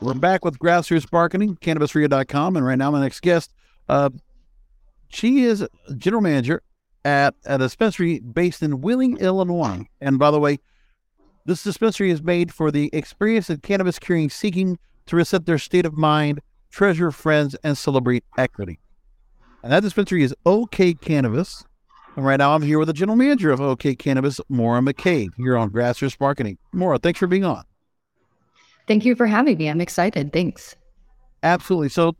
We're back with Grassroots Marketing, CannabisRadio.com, and right now my next guest, uh, she is general manager at a dispensary based in Wheeling, Illinois. And by the way, this dispensary is made for the experienced in cannabis curious seeking to reset their state of mind, treasure friends, and celebrate equity. And that dispensary is OKAY Cannabis. And right now I'm here with the general manager of OKAY Cannabis, Maura McCabe, here on Grassroots Marketing. Maura, thanks for being on. Thank you for having me. I'm excited. Thanks. Absolutely. So,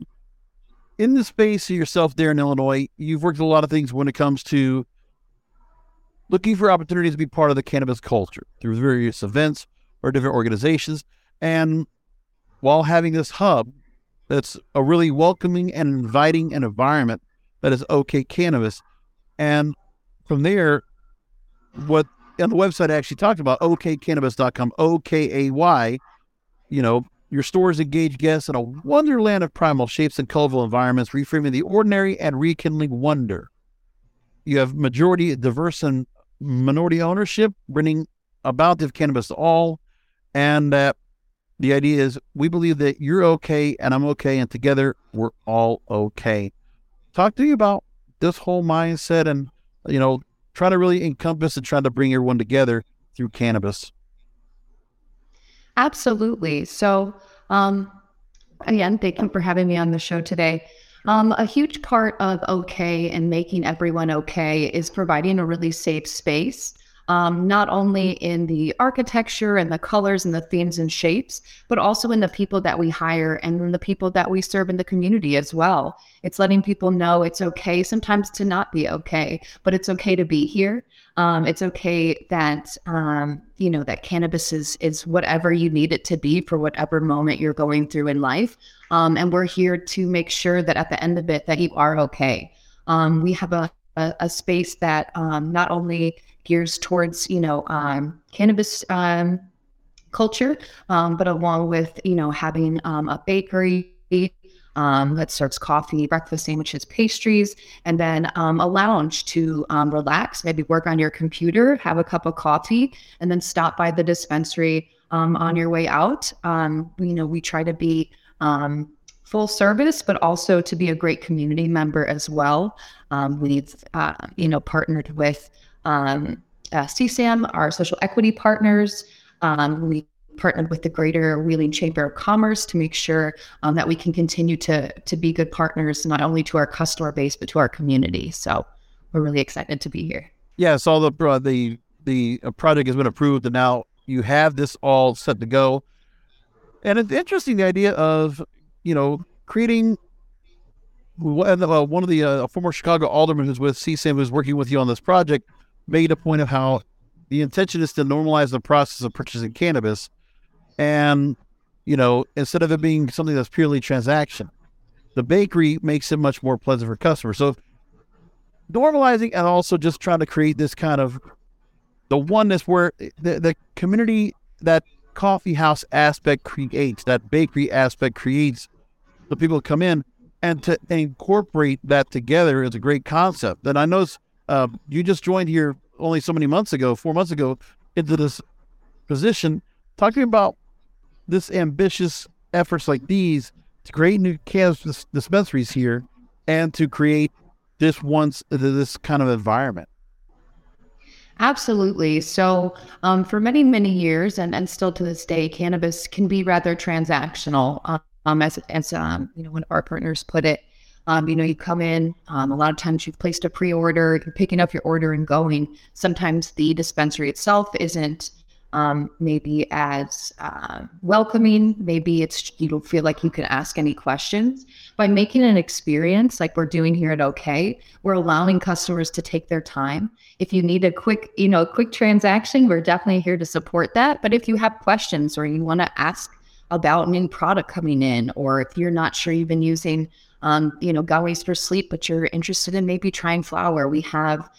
in the space of yourself there in Illinois, you've worked a lot of things when it comes to looking for opportunities to be part of the cannabis culture through various events or different organizations. And while having this hub that's a really welcoming and inviting an environment that is OKAY Cannabis. And from there, what on the website I actually talked about, okaycannabis.com, O K A Y you know, your stores engage guests in a wonderland of primal shapes and colorful environments, reframing the ordinary and rekindling wonder. You have majority diverse and minority ownership, bringing about the cannabis to all. And the idea is we believe that you're okay and I'm okay, and together we're all okay. Talk to you about this whole mindset and, you know, trying to really encompass and trying to bring everyone together through cannabis. Absolutely. So, um, again, thank you for having me on the show today. Um, a huge part of OK and making everyone okay is providing a really safe space um, not only in the architecture and the colors and the themes and shapes, but also in the people that we hire and in the people that we serve in the community as well. It's letting people know it's okay sometimes to not be okay, but it's okay to be here. Um, it's okay that um, you know that cannabis is is whatever you need it to be for whatever moment you're going through in life, um, and we're here to make sure that at the end of it that you are okay. Um, we have a, a, a space that um, not only gears towards you know um, cannabis um, culture, um, but along with you know having um, a bakery um, that serves coffee, breakfast sandwiches, pastries, and then um, a lounge to um, relax, maybe work on your computer, have a cup of coffee, and then stop by the dispensary um, on your way out. Um, you know, we try to be um, full service, but also to be a great community member as well. we've, uh, you know, partnered with um, uh, CSAM, our social equity partners. Um, we partnered with the Greater Wheeling Chamber of Commerce to make sure um, that we can continue to to be good partners not only to our customer base but to our community. So we're really excited to be here. Yeah, so the uh, the the uh, project has been approved, and now you have this all set to go. And it's interesting the idea of you know creating. Uh, one of the uh, former Chicago alderman who's with CSAM who's working with you on this project made a point of how the intention is to normalize the process of purchasing cannabis. And, you know, instead of it being something that's purely transaction, the bakery makes it much more pleasant for customers. So normalizing and also just trying to create this kind of the oneness where the, the community that coffee house aspect creates, that bakery aspect creates the people come in and to incorporate that together is a great concept. And I know uh, you just joined here only so many months ago, four months ago, into this position. Talk to me about this ambitious efforts like these to create new cannabis dispensaries here and to create this once this kind of environment. Absolutely. So, um, for many, many years, and, and still to this day, cannabis can be rather transactional. Um, as as um, you know, one of our partners put it, um, you know, you come in, um, a lot of times you've placed a pre-order, you're picking up your order and going. Sometimes the dispensary itself isn't um, maybe as uh, welcoming. Maybe it's you don't feel like you can ask any questions. By making an experience like we're doing here at OK, we're allowing customers to take their time. If you need a quick, you know, a quick transaction, we're definitely here to support that. But if you have questions or you want to ask about new product coming in, or if you're not sure you've been using, um, you know, Galway's for sleep, but you're interested in maybe trying flower, we have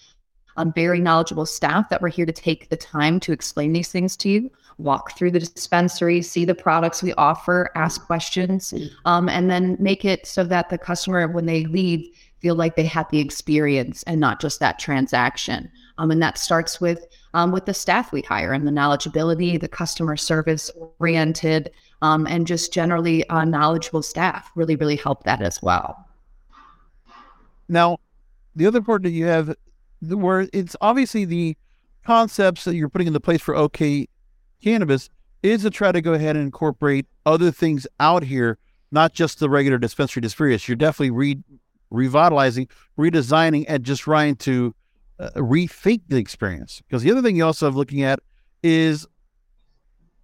um, very knowledgeable staff that we're here to take the time to explain these things to you, walk through the dispensary, see the products we offer, ask questions, um, and then make it so that the customer, when they leave, feel like they had the experience and not just that transaction. Um, and that starts with um, with the staff we hire and the knowledgeability, the customer service oriented, um, and just generally uh, knowledgeable staff really, really help that as well. Now, the other part that you have where it's obviously the concepts that you're putting into place for OKAY Cannabis is to try to go ahead and incorporate other things out here, not just the regular dispensary experience. You're definitely re- revitalizing, redesigning, and just trying to uh, rethink the experience. Because the other thing you also have looking at is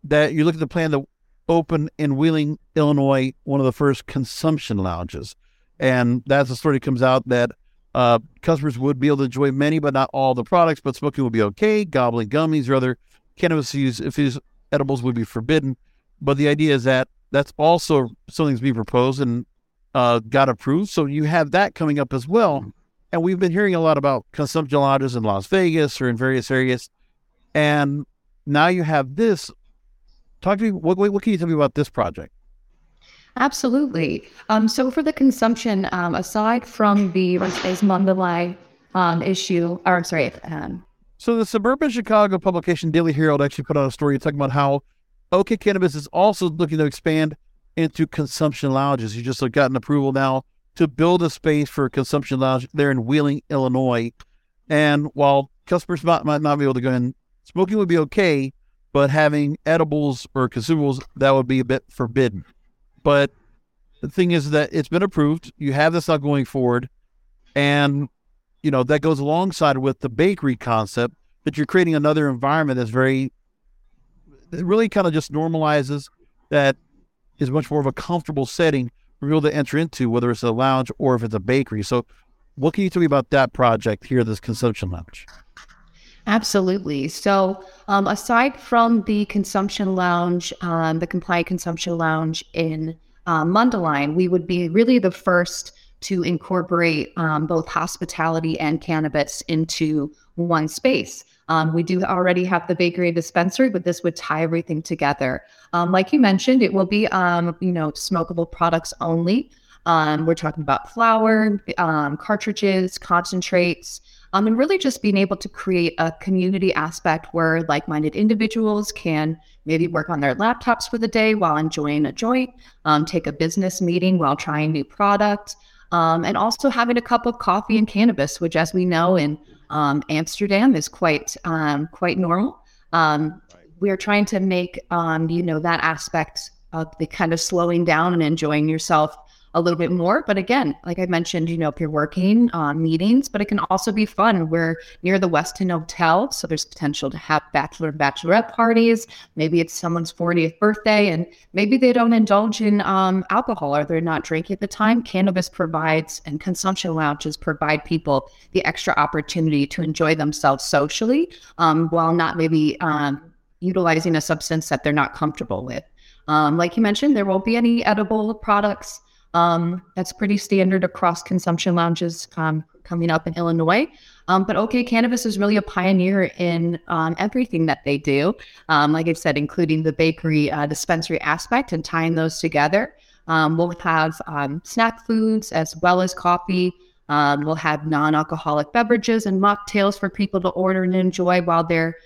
that you look at the plan to open in Wheeling, Illinois, one of the first consumption lounges. And that's a story that comes out that uh, customers would be able to enjoy many, but not all the products, but smoking would be okay. Gobbling gummies or other cannabis infused edibles would be forbidden. But the idea is that that's also something to be proposed and uh, got approved. So you have that coming up as well. And we've been hearing a lot about consumption lodges in Las Vegas or in various areas. And now you have this. Talk to me. What, what can you tell me about this project? Absolutely. Um, so for the consumption, um, aside from the Space Mandalay um, issue, or I'm sorry. Um, so the suburban Chicago publication Daily Herald actually put out a story talking about how OKAY Cannabis is also looking to expand into consumption lounges. You just have gotten approval now to build a space for a consumption lounge there in Wheeling, Illinois. And while customers might, might not be able to go in, smoking would be okay, but having edibles or consumables, that would be a bit forbidden. But the thing is that it's been approved. You have this not going forward. And, you know, that goes alongside with the bakery concept that you're creating another environment that's very, it really kind of just normalizes that is much more of a comfortable setting for people to enter into, whether it's a lounge or if it's a bakery. So, what can you tell me about that project here, this consumption lounge? Absolutely. So, um, aside from the consumption lounge, um, the compliant consumption lounge in uh, Mundelein, we would be really the first to incorporate um, both hospitality and cannabis into one space. Um, we do already have the bakery dispensary, but this would tie everything together. Um, like you mentioned, it will be, um, you know, smokable products only. we're talking about flower, cartridges, concentrates, um, and really just being able to create a community aspect where like minded individuals can maybe work on their laptops for the day while enjoying a joint, um, take a business meeting while trying new product, um, and also having a cup of coffee and cannabis, which, as we know, in um, Amsterdam is quite um, quite normal. Um, we're trying to make you know that aspect of the kind of slowing down and enjoying yourself a little bit more. But again, like I mentioned, you know, if you're working on meetings, but it can also be fun. We're near the Westin Hotel, so there's potential to have bachelor and bachelorette parties. Maybe it's someone's 40th birthday, and maybe they don't indulge in um, alcohol or they're not drinking at the time. Cannabis provides and consumption lounges provide people the extra opportunity to enjoy themselves socially um, while not maybe um, utilizing a substance that they're not comfortable with. Um, like you mentioned, there won't be any edible products. Um, that's pretty standard across consumption lounges um, coming up in Illinois. Um, but OKAY Cannabis is really a pioneer in um, everything that they do. Um, like I said, including the bakery uh, dispensary aspect and tying those together. Um, we'll have snack foods as well as coffee. we'll have non alcoholic beverages and mocktails for people to order and enjoy while they're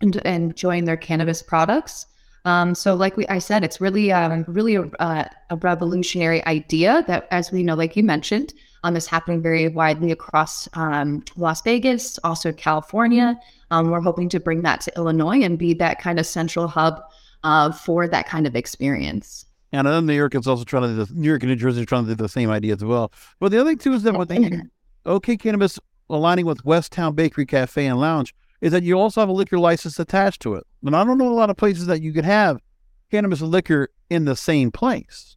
enjoying their cannabis products. Um, so, like we, I said, it's really, um, really a, uh, a, revolutionary idea that, as we know, like you mentioned, um, is happening very widely across um, Las Vegas, also California. Um, we're hoping to bring that to Illinois and be that kind of central hub uh, for that kind of experience. And then New York is also trying to do the, New York and New Jersey are trying to do the same idea as well. But the other thing too is that they OKAY Cannabis aligning with West Town Bakery Cafe and Lounge is that you also have a liquor license attached to it. And I don't know a lot of places that you could have cannabis and liquor in the same place.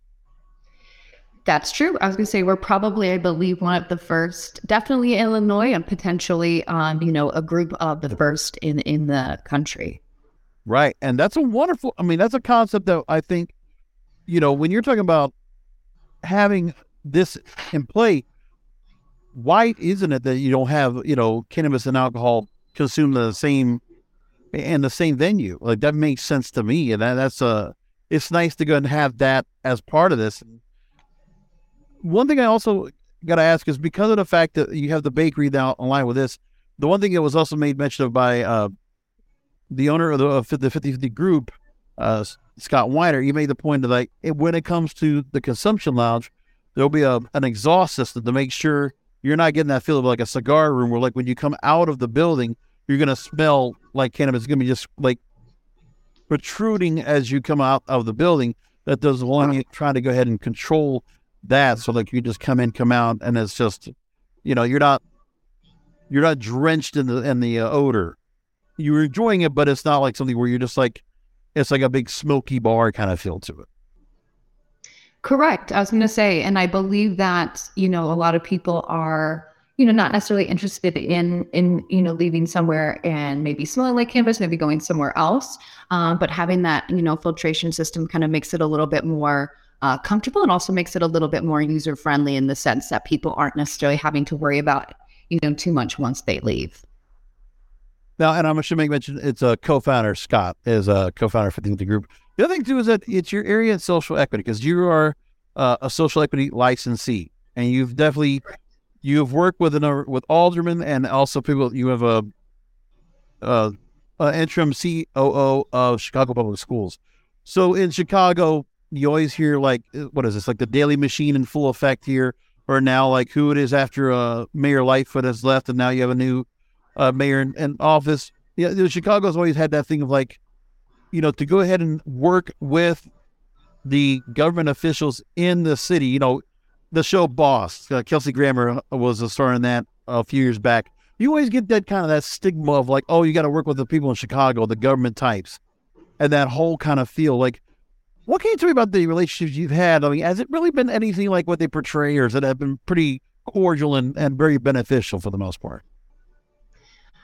That's true. I was going to say we're probably, I believe, one of the first, definitely Illinois, and potentially, um, you know, a group of the first in in the country. Right, and that's a wonderful. I mean, that's a concept that I think, you know, when you're talking about having this in play, why isn't it that you don't have you know cannabis and alcohol consumed in the same and the same venue? Like that makes sense to me, and that, that's a. It's nice to go and have that as part of this one thing I also got to ask is because of the fact that you have the bakery now online with this, the one thing that was also made mention of by uh, the owner of the, of the 50 50 group, uh, Scott Weiner, he made the point that like when it comes to the consumption lounge, there'll be a, an exhaust system to make sure you're not getting that feel of like a cigar room where like when you come out of the building, you're going to smell like cannabis. It's going to be just like protruding as you come out of the building. That does one trying to go ahead and control that so like you just come in come out and it's just you know you're not you're not drenched in the in the uh, odor you're enjoying it but it's not like something where you're just like it's like a big smoky bar kind of feel to it correct i was going to say and i believe that you know a lot of people are you know not necessarily interested in in you know leaving somewhere and maybe smelling like canvas maybe going somewhere else um, but having that you know filtration system kind of makes it a little bit more uh, comfortable and also makes it a little bit more user friendly in the sense that people aren't necessarily having to worry about you know too much once they leave. Now, and I'm should make mention it's a co-founder Scott is a co-founder for the group. The other thing too is that it's your area in social equity because you are uh, a social equity licensee, and you've definitely you've worked with an with aldermen and also people. You have a, a, a interim COO of Chicago Public Schools. So in Chicago, you always hear like uh, what is this like the Daley machine in full effect here or now like who it is after uh mayor lightfoot has left and now you have a new uh mayor in, in office yeah you chicago's always had that thing of like you know to go ahead and work with the government officials in the city you know the show boss uh, kelsey grammer uh, was a star in that a few years back you always get that kind of that stigma of like oh you got to work with the people in chicago the government types and that whole kind of feel like what can you tell me about the relationships you've had? I mean, has it really been anything like what they portray, or has it been pretty cordial and, and very beneficial for the most part?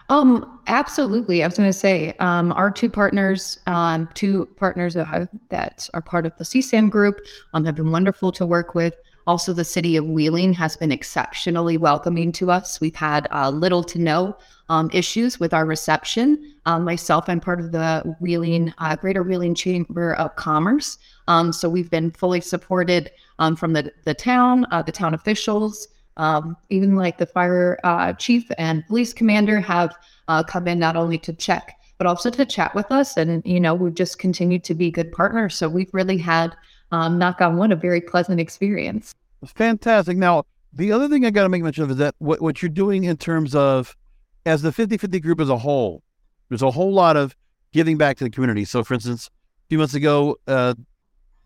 Um, absolutely. I was going to say, um, our two partners, um, two partners that are part of the CSAM group, um, have been wonderful to work with. Also, the city of Wheeling has been exceptionally welcoming to us. We've had uh, little to no um, issues with our reception. Um, myself, I'm part of the Wheeling uh, Greater Wheeling Chamber of Commerce, um, so we've been fully supported um, from the the town, uh, the town officials, um, even like the fire uh, chief and police commander have uh, come in not only to check but also to chat with us, and you know we've just continued to be good partners. So we've really had, um, knock on wood, a very pleasant experience. Fantastic. Now, the other thing I got to make mention of is that what, what you're doing in terms of as the 50 50 group as a whole, there's a whole lot of giving back to the community. So, for instance, a few months ago, uh,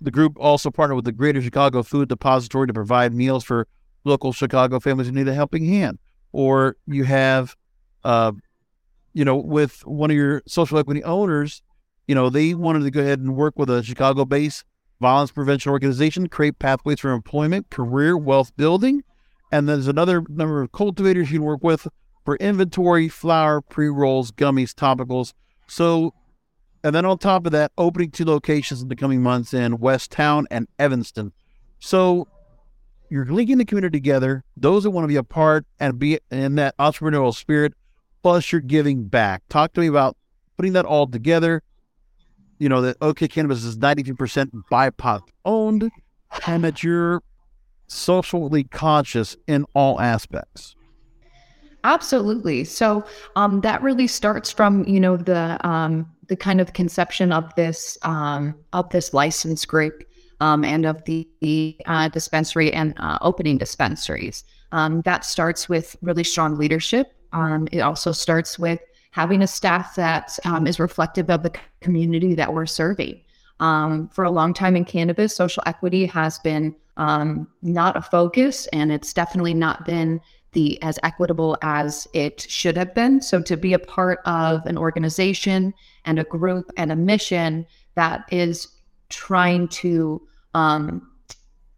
the group also partnered with the Greater Chicago Food Depository to provide meals for local Chicago families who need a helping hand. Or you have, uh, you know, with one of your social equity owners, you know, they wanted to go ahead and work with a Chicago based violence prevention organization, create pathways for employment, career, wealth building. And there's another number of cultivators you can work with for inventory, flower, pre rolls, gummies, topicals. So, and then on top of that, opening two locations in the coming months in West Town and Evanston. So, you're linking the community together. Those that want to be a part and be in that entrepreneurial spirit, plus you're giving back. Talk to me about putting that all together. You know that OK Cannabis is 92% BIPOC owned, and that you're socially conscious in all aspects. Absolutely. So um, that really starts from you know the um, the kind of conception of this um, of this license group um, and of the, the uh, dispensary and uh, opening dispensaries. Um, that starts with really strong leadership. Um, it also starts with having a staff that is reflective of the community that we're serving. Um, for a long time in cannabis, social equity has been um, not a focus, and it's definitely not been the as equitable as it should have been. So to be a part of an organization and a group and a mission that is trying to um,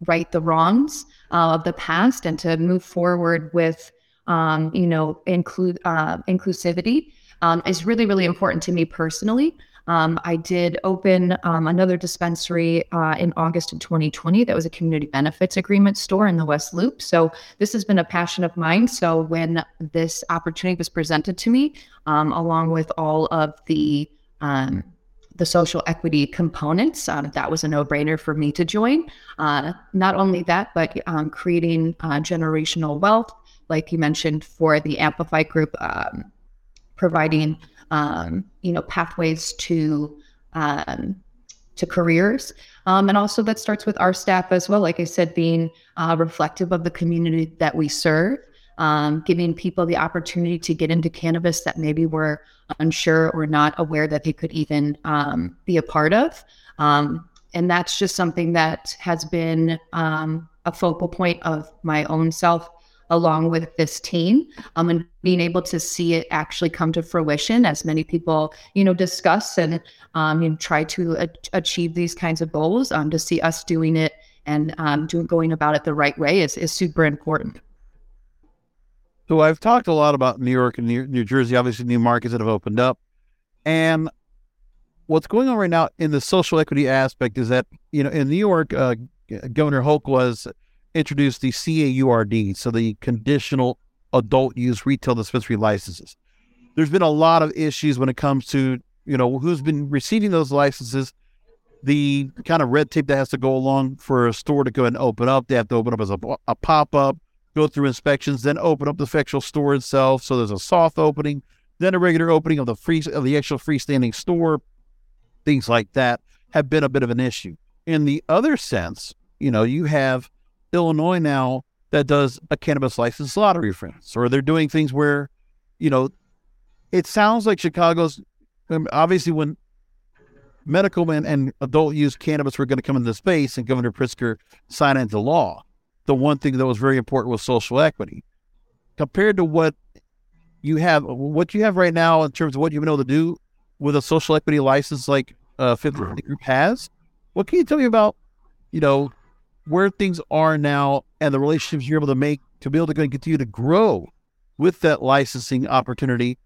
right the wrongs uh, of the past and to move forward with um, you know include uh, inclusivity um, is really really important to me personally um, I did open um, another dispensary uh, in August of 2020. That was a community benefits agreement store in the West Loop. So this has been a passion of mine. So when this opportunity was presented to me, um, along with all of the um, the social equity components, um, that was a no brainer for me to join. Uh, not only that, but um, creating uh, generational wealth, like you mentioned, for the Amplify Group, providing um, you know, pathways to um, to careers. Um, and also that starts with our staff as well. Like I said, being uh, reflective of the community that we serve, um, giving people the opportunity to get into cannabis that maybe were unsure or not aware that they could even um, be a part of. Um, and that's just something that has been a focal point of my own self along with this team um, and being able to see it actually come to fruition as many people you know discuss and um, you know, try to a- achieve these kinds of goals um, to see us doing it and um, doing going about it the right way is, is super important. So i've talked a lot about new york and new, new jersey. Obviously new markets that have opened up. And what's going on right now in the social equity aspect is that you know in new york uh, governor Hochul introduced the CAURD, so the conditional adult use retail dispensary licenses. There's been a lot of issues when it comes to, you know, who's been receiving those licenses, the kind of red tape that has to go along for a store to go and open up. They have to open up as a, a pop up, go through inspections, then open up the actual store itself. So there's a soft opening, then a regular opening of the free of the actual freestanding store. Things like that have been a bit of an issue. In the other sense, you know, you have Illinois now that does a cannabis license lottery, for instance, or they're doing things where, you know, it sounds like Chicago's obviously when medical and, and adult use cannabis were going to come into space and Governor Pritzker signed into law. The one thing that was very important was social equity. Compared to what you have, what you have right now in terms of what you've been able to do with a social equity license like uh, Fifth Group has, what can you tell me about, you know, where things are now and the relationships you're able to make to be able to continue to grow with that licensing opportunity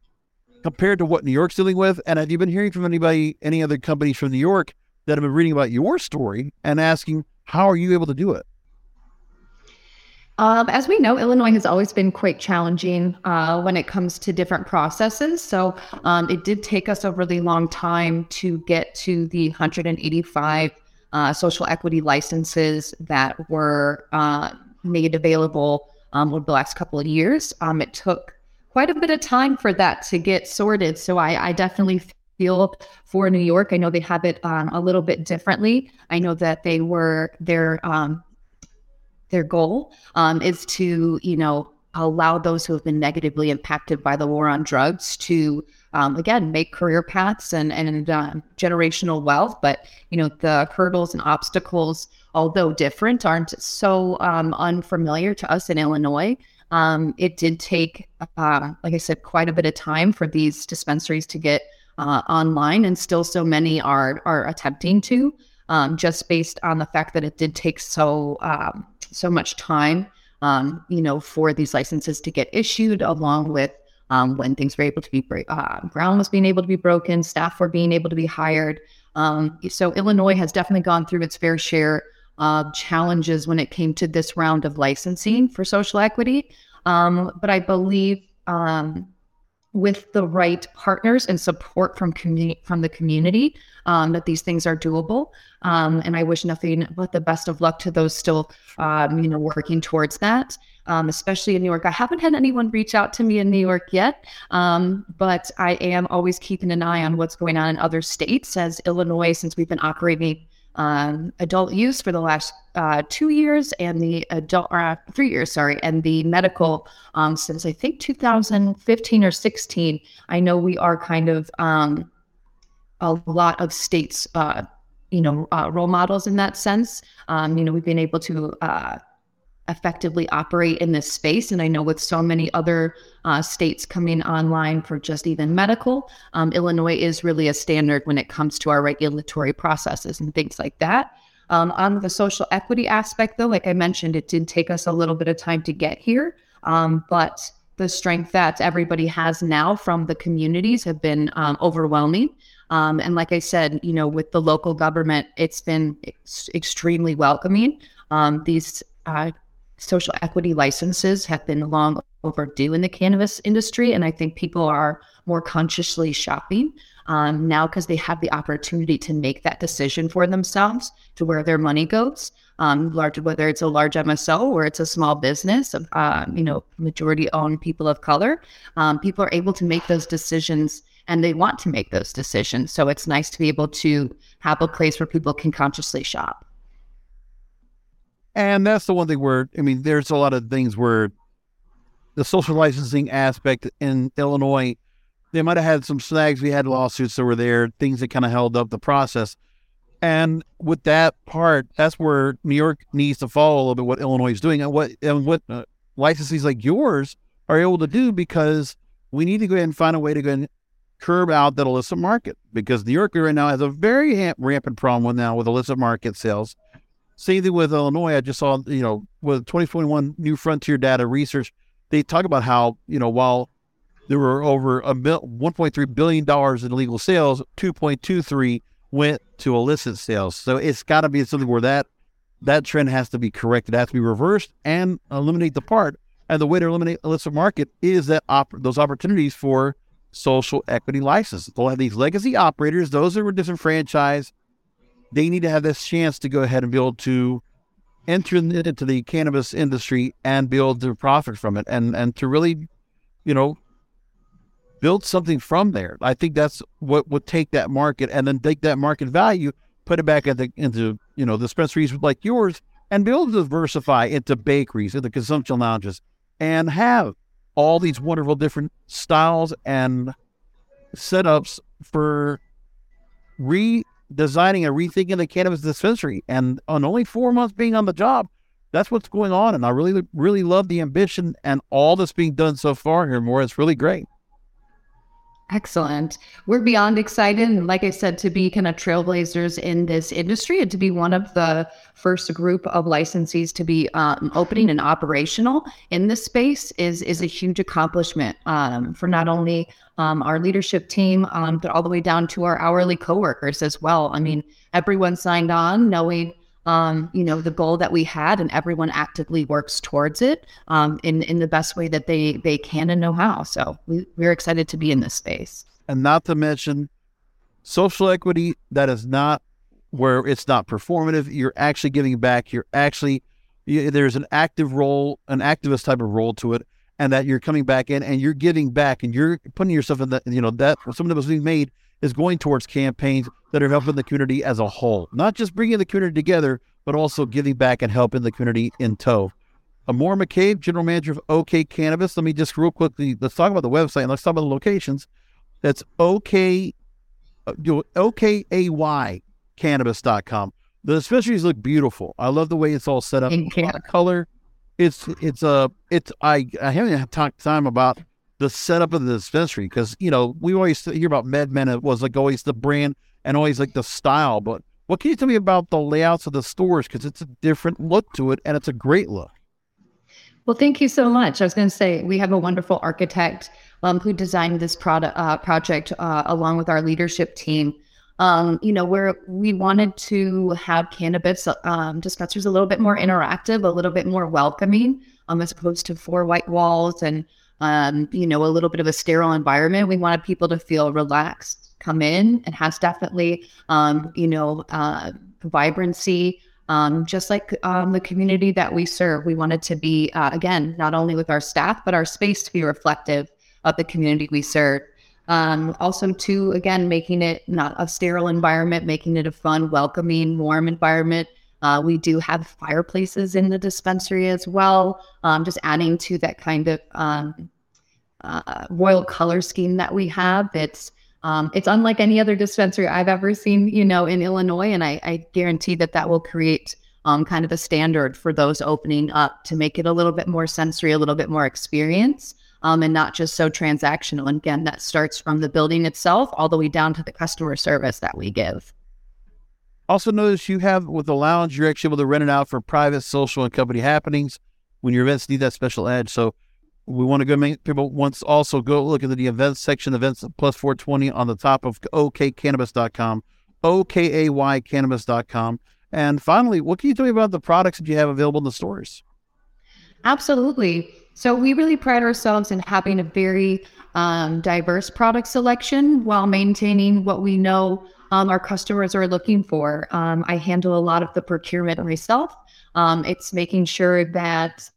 compared to what New York's dealing with? And have you been hearing from anybody, any other companies from New York that have been reading about your story and asking, how are you able to do it? Um, as we know, Illinois has always been quite challenging uh, when it comes to different processes. So um, it did take us a really long time to get to the 185 uh, social equity licenses that were uh, made available um, over the last couple of years. Um, it took quite a bit of time for that to get sorted. So I, I definitely feel for New York. I know they have it um, a little bit differently. I know that they were their um, their goal um, is to you know allow those who have been negatively impacted by the war on drugs to um, again make career paths and and uh, generational wealth but you know the hurdles and obstacles although different aren't so um, unfamiliar to us in illinois. Um, it did take uh, like i said quite a bit of time for these dispensaries to get uh, online and still so many are are attempting to um, just based on the fact that it did take so um, so much time um, you know, for these licenses to get issued, along with um, when things were able to be uh, ground was being able to be broken, staff were being able to be hired. Um, so Illinois has definitely gone through its fair share of challenges when it came to this round of licensing for social equity. Um, but I believe um, with the right partners and support from community from the community um, that these things are doable. Um, and I wish nothing but the best of luck to those still, um, you know, working towards that. Um, especially in New York, I haven't had anyone reach out to me in New York yet, um, but I am always keeping an eye on what's going on in other states. As Illinois, since we've been operating um, adult use for the last uh, two years and the adult uh, three years sorry and the medical um, since i think 2015 or 16 i know we are kind of um, a lot of states uh, you know, uh, role models in that sense. Um, you know, we've been able to uh, effectively operate in this space. And I know with so many other uh, states coming online for just even medical, um, Illinois is really a standard when it comes to our regulatory processes and things like that. Um, on the social equity aspect, though, like I mentioned, it did take us a little bit of time to get here. Um, but the strength that everybody has now from the communities have been um, overwhelming. Um, and like I said, you know, with the local government, it's been ex- extremely welcoming. Um, these uh, social equity licenses have been long overdue in the cannabis industry. And I think people are more consciously shopping um, now because they have the opportunity to make that decision for themselves to where their money goes. Um, large, whether it's a large MSO or it's a small business, uh, you know, majority owned people of color, um, people are able to make those decisions and they want to make those decisions. So it's nice to be able to have a place where people can consciously shop. And that's the one thing where, I mean, there's a lot of things where the social licensing aspect in Illinois, they might have had some snags. We had lawsuits that were there, things that kind of held up the process. And with that part, that's where New York needs to follow a little bit what Illinois is doing and what and what uh, licensees like yours are able to do because we need to go ahead and find a way to go and curb out that illicit market because New York right now has a very rampant problem now with illicit market sales. Same thing with Illinois. I just saw, you know, with 2021 New Frontier Data Research, they talk about how, you know, while there were over a mil- 1.3 billion dollars in illegal sales, 2.23 went to illicit sales. So it's got to be something where that that trend has to be corrected, has to be reversed, and eliminate the part. And the way to eliminate illicit market is that op- those opportunities for social equity license. They'll have these legacy operators; those that were disenfranchised they need to have this chance to go ahead and be able to enter into the cannabis industry and able to profit from it and, and to really, you know, build something from there. I think that's what would take that market and then take that market value, put it back into, into you know, dispensaries like yours and be able to diversify into bakeries, into consumption lounges and have all these wonderful different styles and setups for re designing and rethinking the cannabis dispensary. And on only four months being on the job, that's what's going on. And I really, really love the ambition and all that's being done so far here, Maura. It's really great. Excellent. We're beyond excited. Like I said, to be kind of trailblazers in this industry and to be one of the first group of licensees to be um, opening and operational in this space is, is a huge accomplishment um, for not only um, our leadership team, um, but all the way down to our hourly coworkers as well. I mean, everyone signed on knowing um, you know, the goal that we had, and everyone actively works towards it um, in in the best way that they they can and know how. So we, we're excited to be in this space. And not to mention social equity that is not where it's not performative. You're actually giving back. You're actually you, there's an active role, an activist type of role to it, and that you're coming back in and you're giving back and you're putting yourself in that. You know that some of was being made is going towards campaigns that are helping the community as a whole, not just bringing the community together, but also giving back and helping the community in tow. Maura McCabe, General Manager of OKAY Cannabis. Let me just real quickly, let's talk about the website and let's talk about the locations. That's OK, uh, OKAY cannabis.com. The dispensaries look beautiful. I love the way it's all set up. Of color. It's, it's, a, uh, it's, I, I haven't talked time about the setup of the dispensary because you know we always hear about MedMen. It was like always the brand and always like the style. But what can you tell me about the layouts of the stores? Because it's a different look to it, and it's a great look. Well, thank you so much. I was going to say we have a wonderful architect um, who designed this product uh, project uh, along with our leadership team. Um, you know, where we wanted to have cannabis um, dispensaries a little bit more interactive, a little bit more welcoming, um, as opposed to four white walls and um, you know, a little bit of a sterile environment. We wanted people to feel relaxed, come in. It has definitely, um, you know, uh, vibrancy, um, just like um, the community that we serve. We wanted to be, uh, again, not only with our staff, but our space to be reflective of the community we serve. Um, also, to again, making it not a sterile environment, making it a fun, welcoming, warm environment. Uh, we do have fireplaces in the dispensary as well, um, just adding to that kind of um, uh, royal color scheme that we have. It's Um, it's unlike any other dispensary I've ever seen, you know, in Illinois, and I, I guarantee that that will create um, kind of a standard for those opening up to make it a little bit more sensory, a little bit more experience, um, and not just so transactional. And again, that starts from the building itself all the way down to the customer service that we give. Also, notice you have with the lounge, you're actually able to rent it out for private, social, and company happenings when your events need that special edge. So we want to go make people once also go look at the events section, events plus 420 on the top of okaycannabis.com, okayycannabis.com. And finally, what can you tell me about the products that you have available in the stores? Absolutely. So we really pride ourselves in having a very um, diverse product selection while maintaining what we know um, our customers are looking for. Um, I handle a lot of the procurement myself. Um, it's making sure that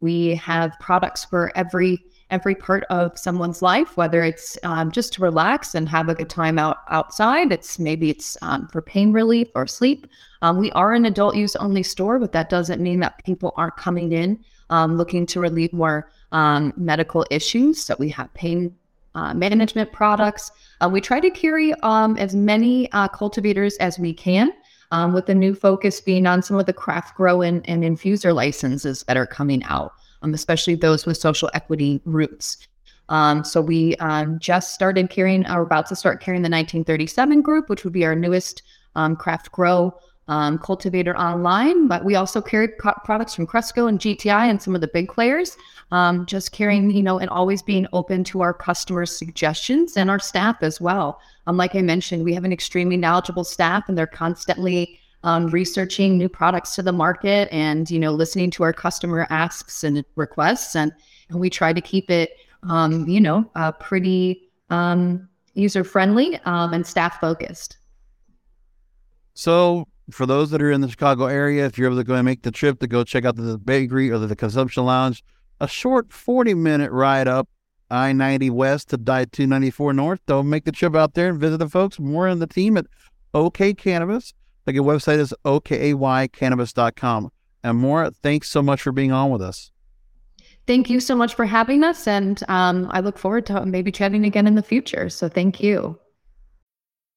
we have products for every every part of someone's life, whether it's um, just to relax and have a good time out outside. It's maybe it's um, for pain relief or sleep. We are an adult use only store, but that doesn't mean that people aren't coming in um, looking to relieve more um, medical issues. So we have pain uh, management products. Uh, we try to carry um, as many uh, cultivators as we can um, with the new focus being on some of the craft grow and, and infuser licenses that are coming out, um, especially those with social equity roots. Um, so we um, just started carrying, are about to start carrying the 1937 group, which would be our newest um, craft grow um, cultivator online. But we also carry co- products from Cresco and GTI and some of the big players. Um, just carrying, you know, and always being open to our customers' suggestions and our staff as well. Um, like I mentioned, we have an extremely knowledgeable staff, and they're constantly um, researching new products to the market and you know listening to our customer asks and requests, and and we try to keep it um, you know uh, pretty um, user friendly um, and staff focused. So for those that are in the Chicago area, if you're able to go and make the trip to go check out the bakery or the, consumption lounge, a short 40 minute ride up I 90 West to I 294 North. Don't make the trip out there and visit the folks. Maura on the team at OKAY Cannabis. Like your website is okaycannabis.com. And Maura, thanks so much for being on with us. Thank you so much for having us. And um, I look forward to maybe chatting again in the future. So thank you.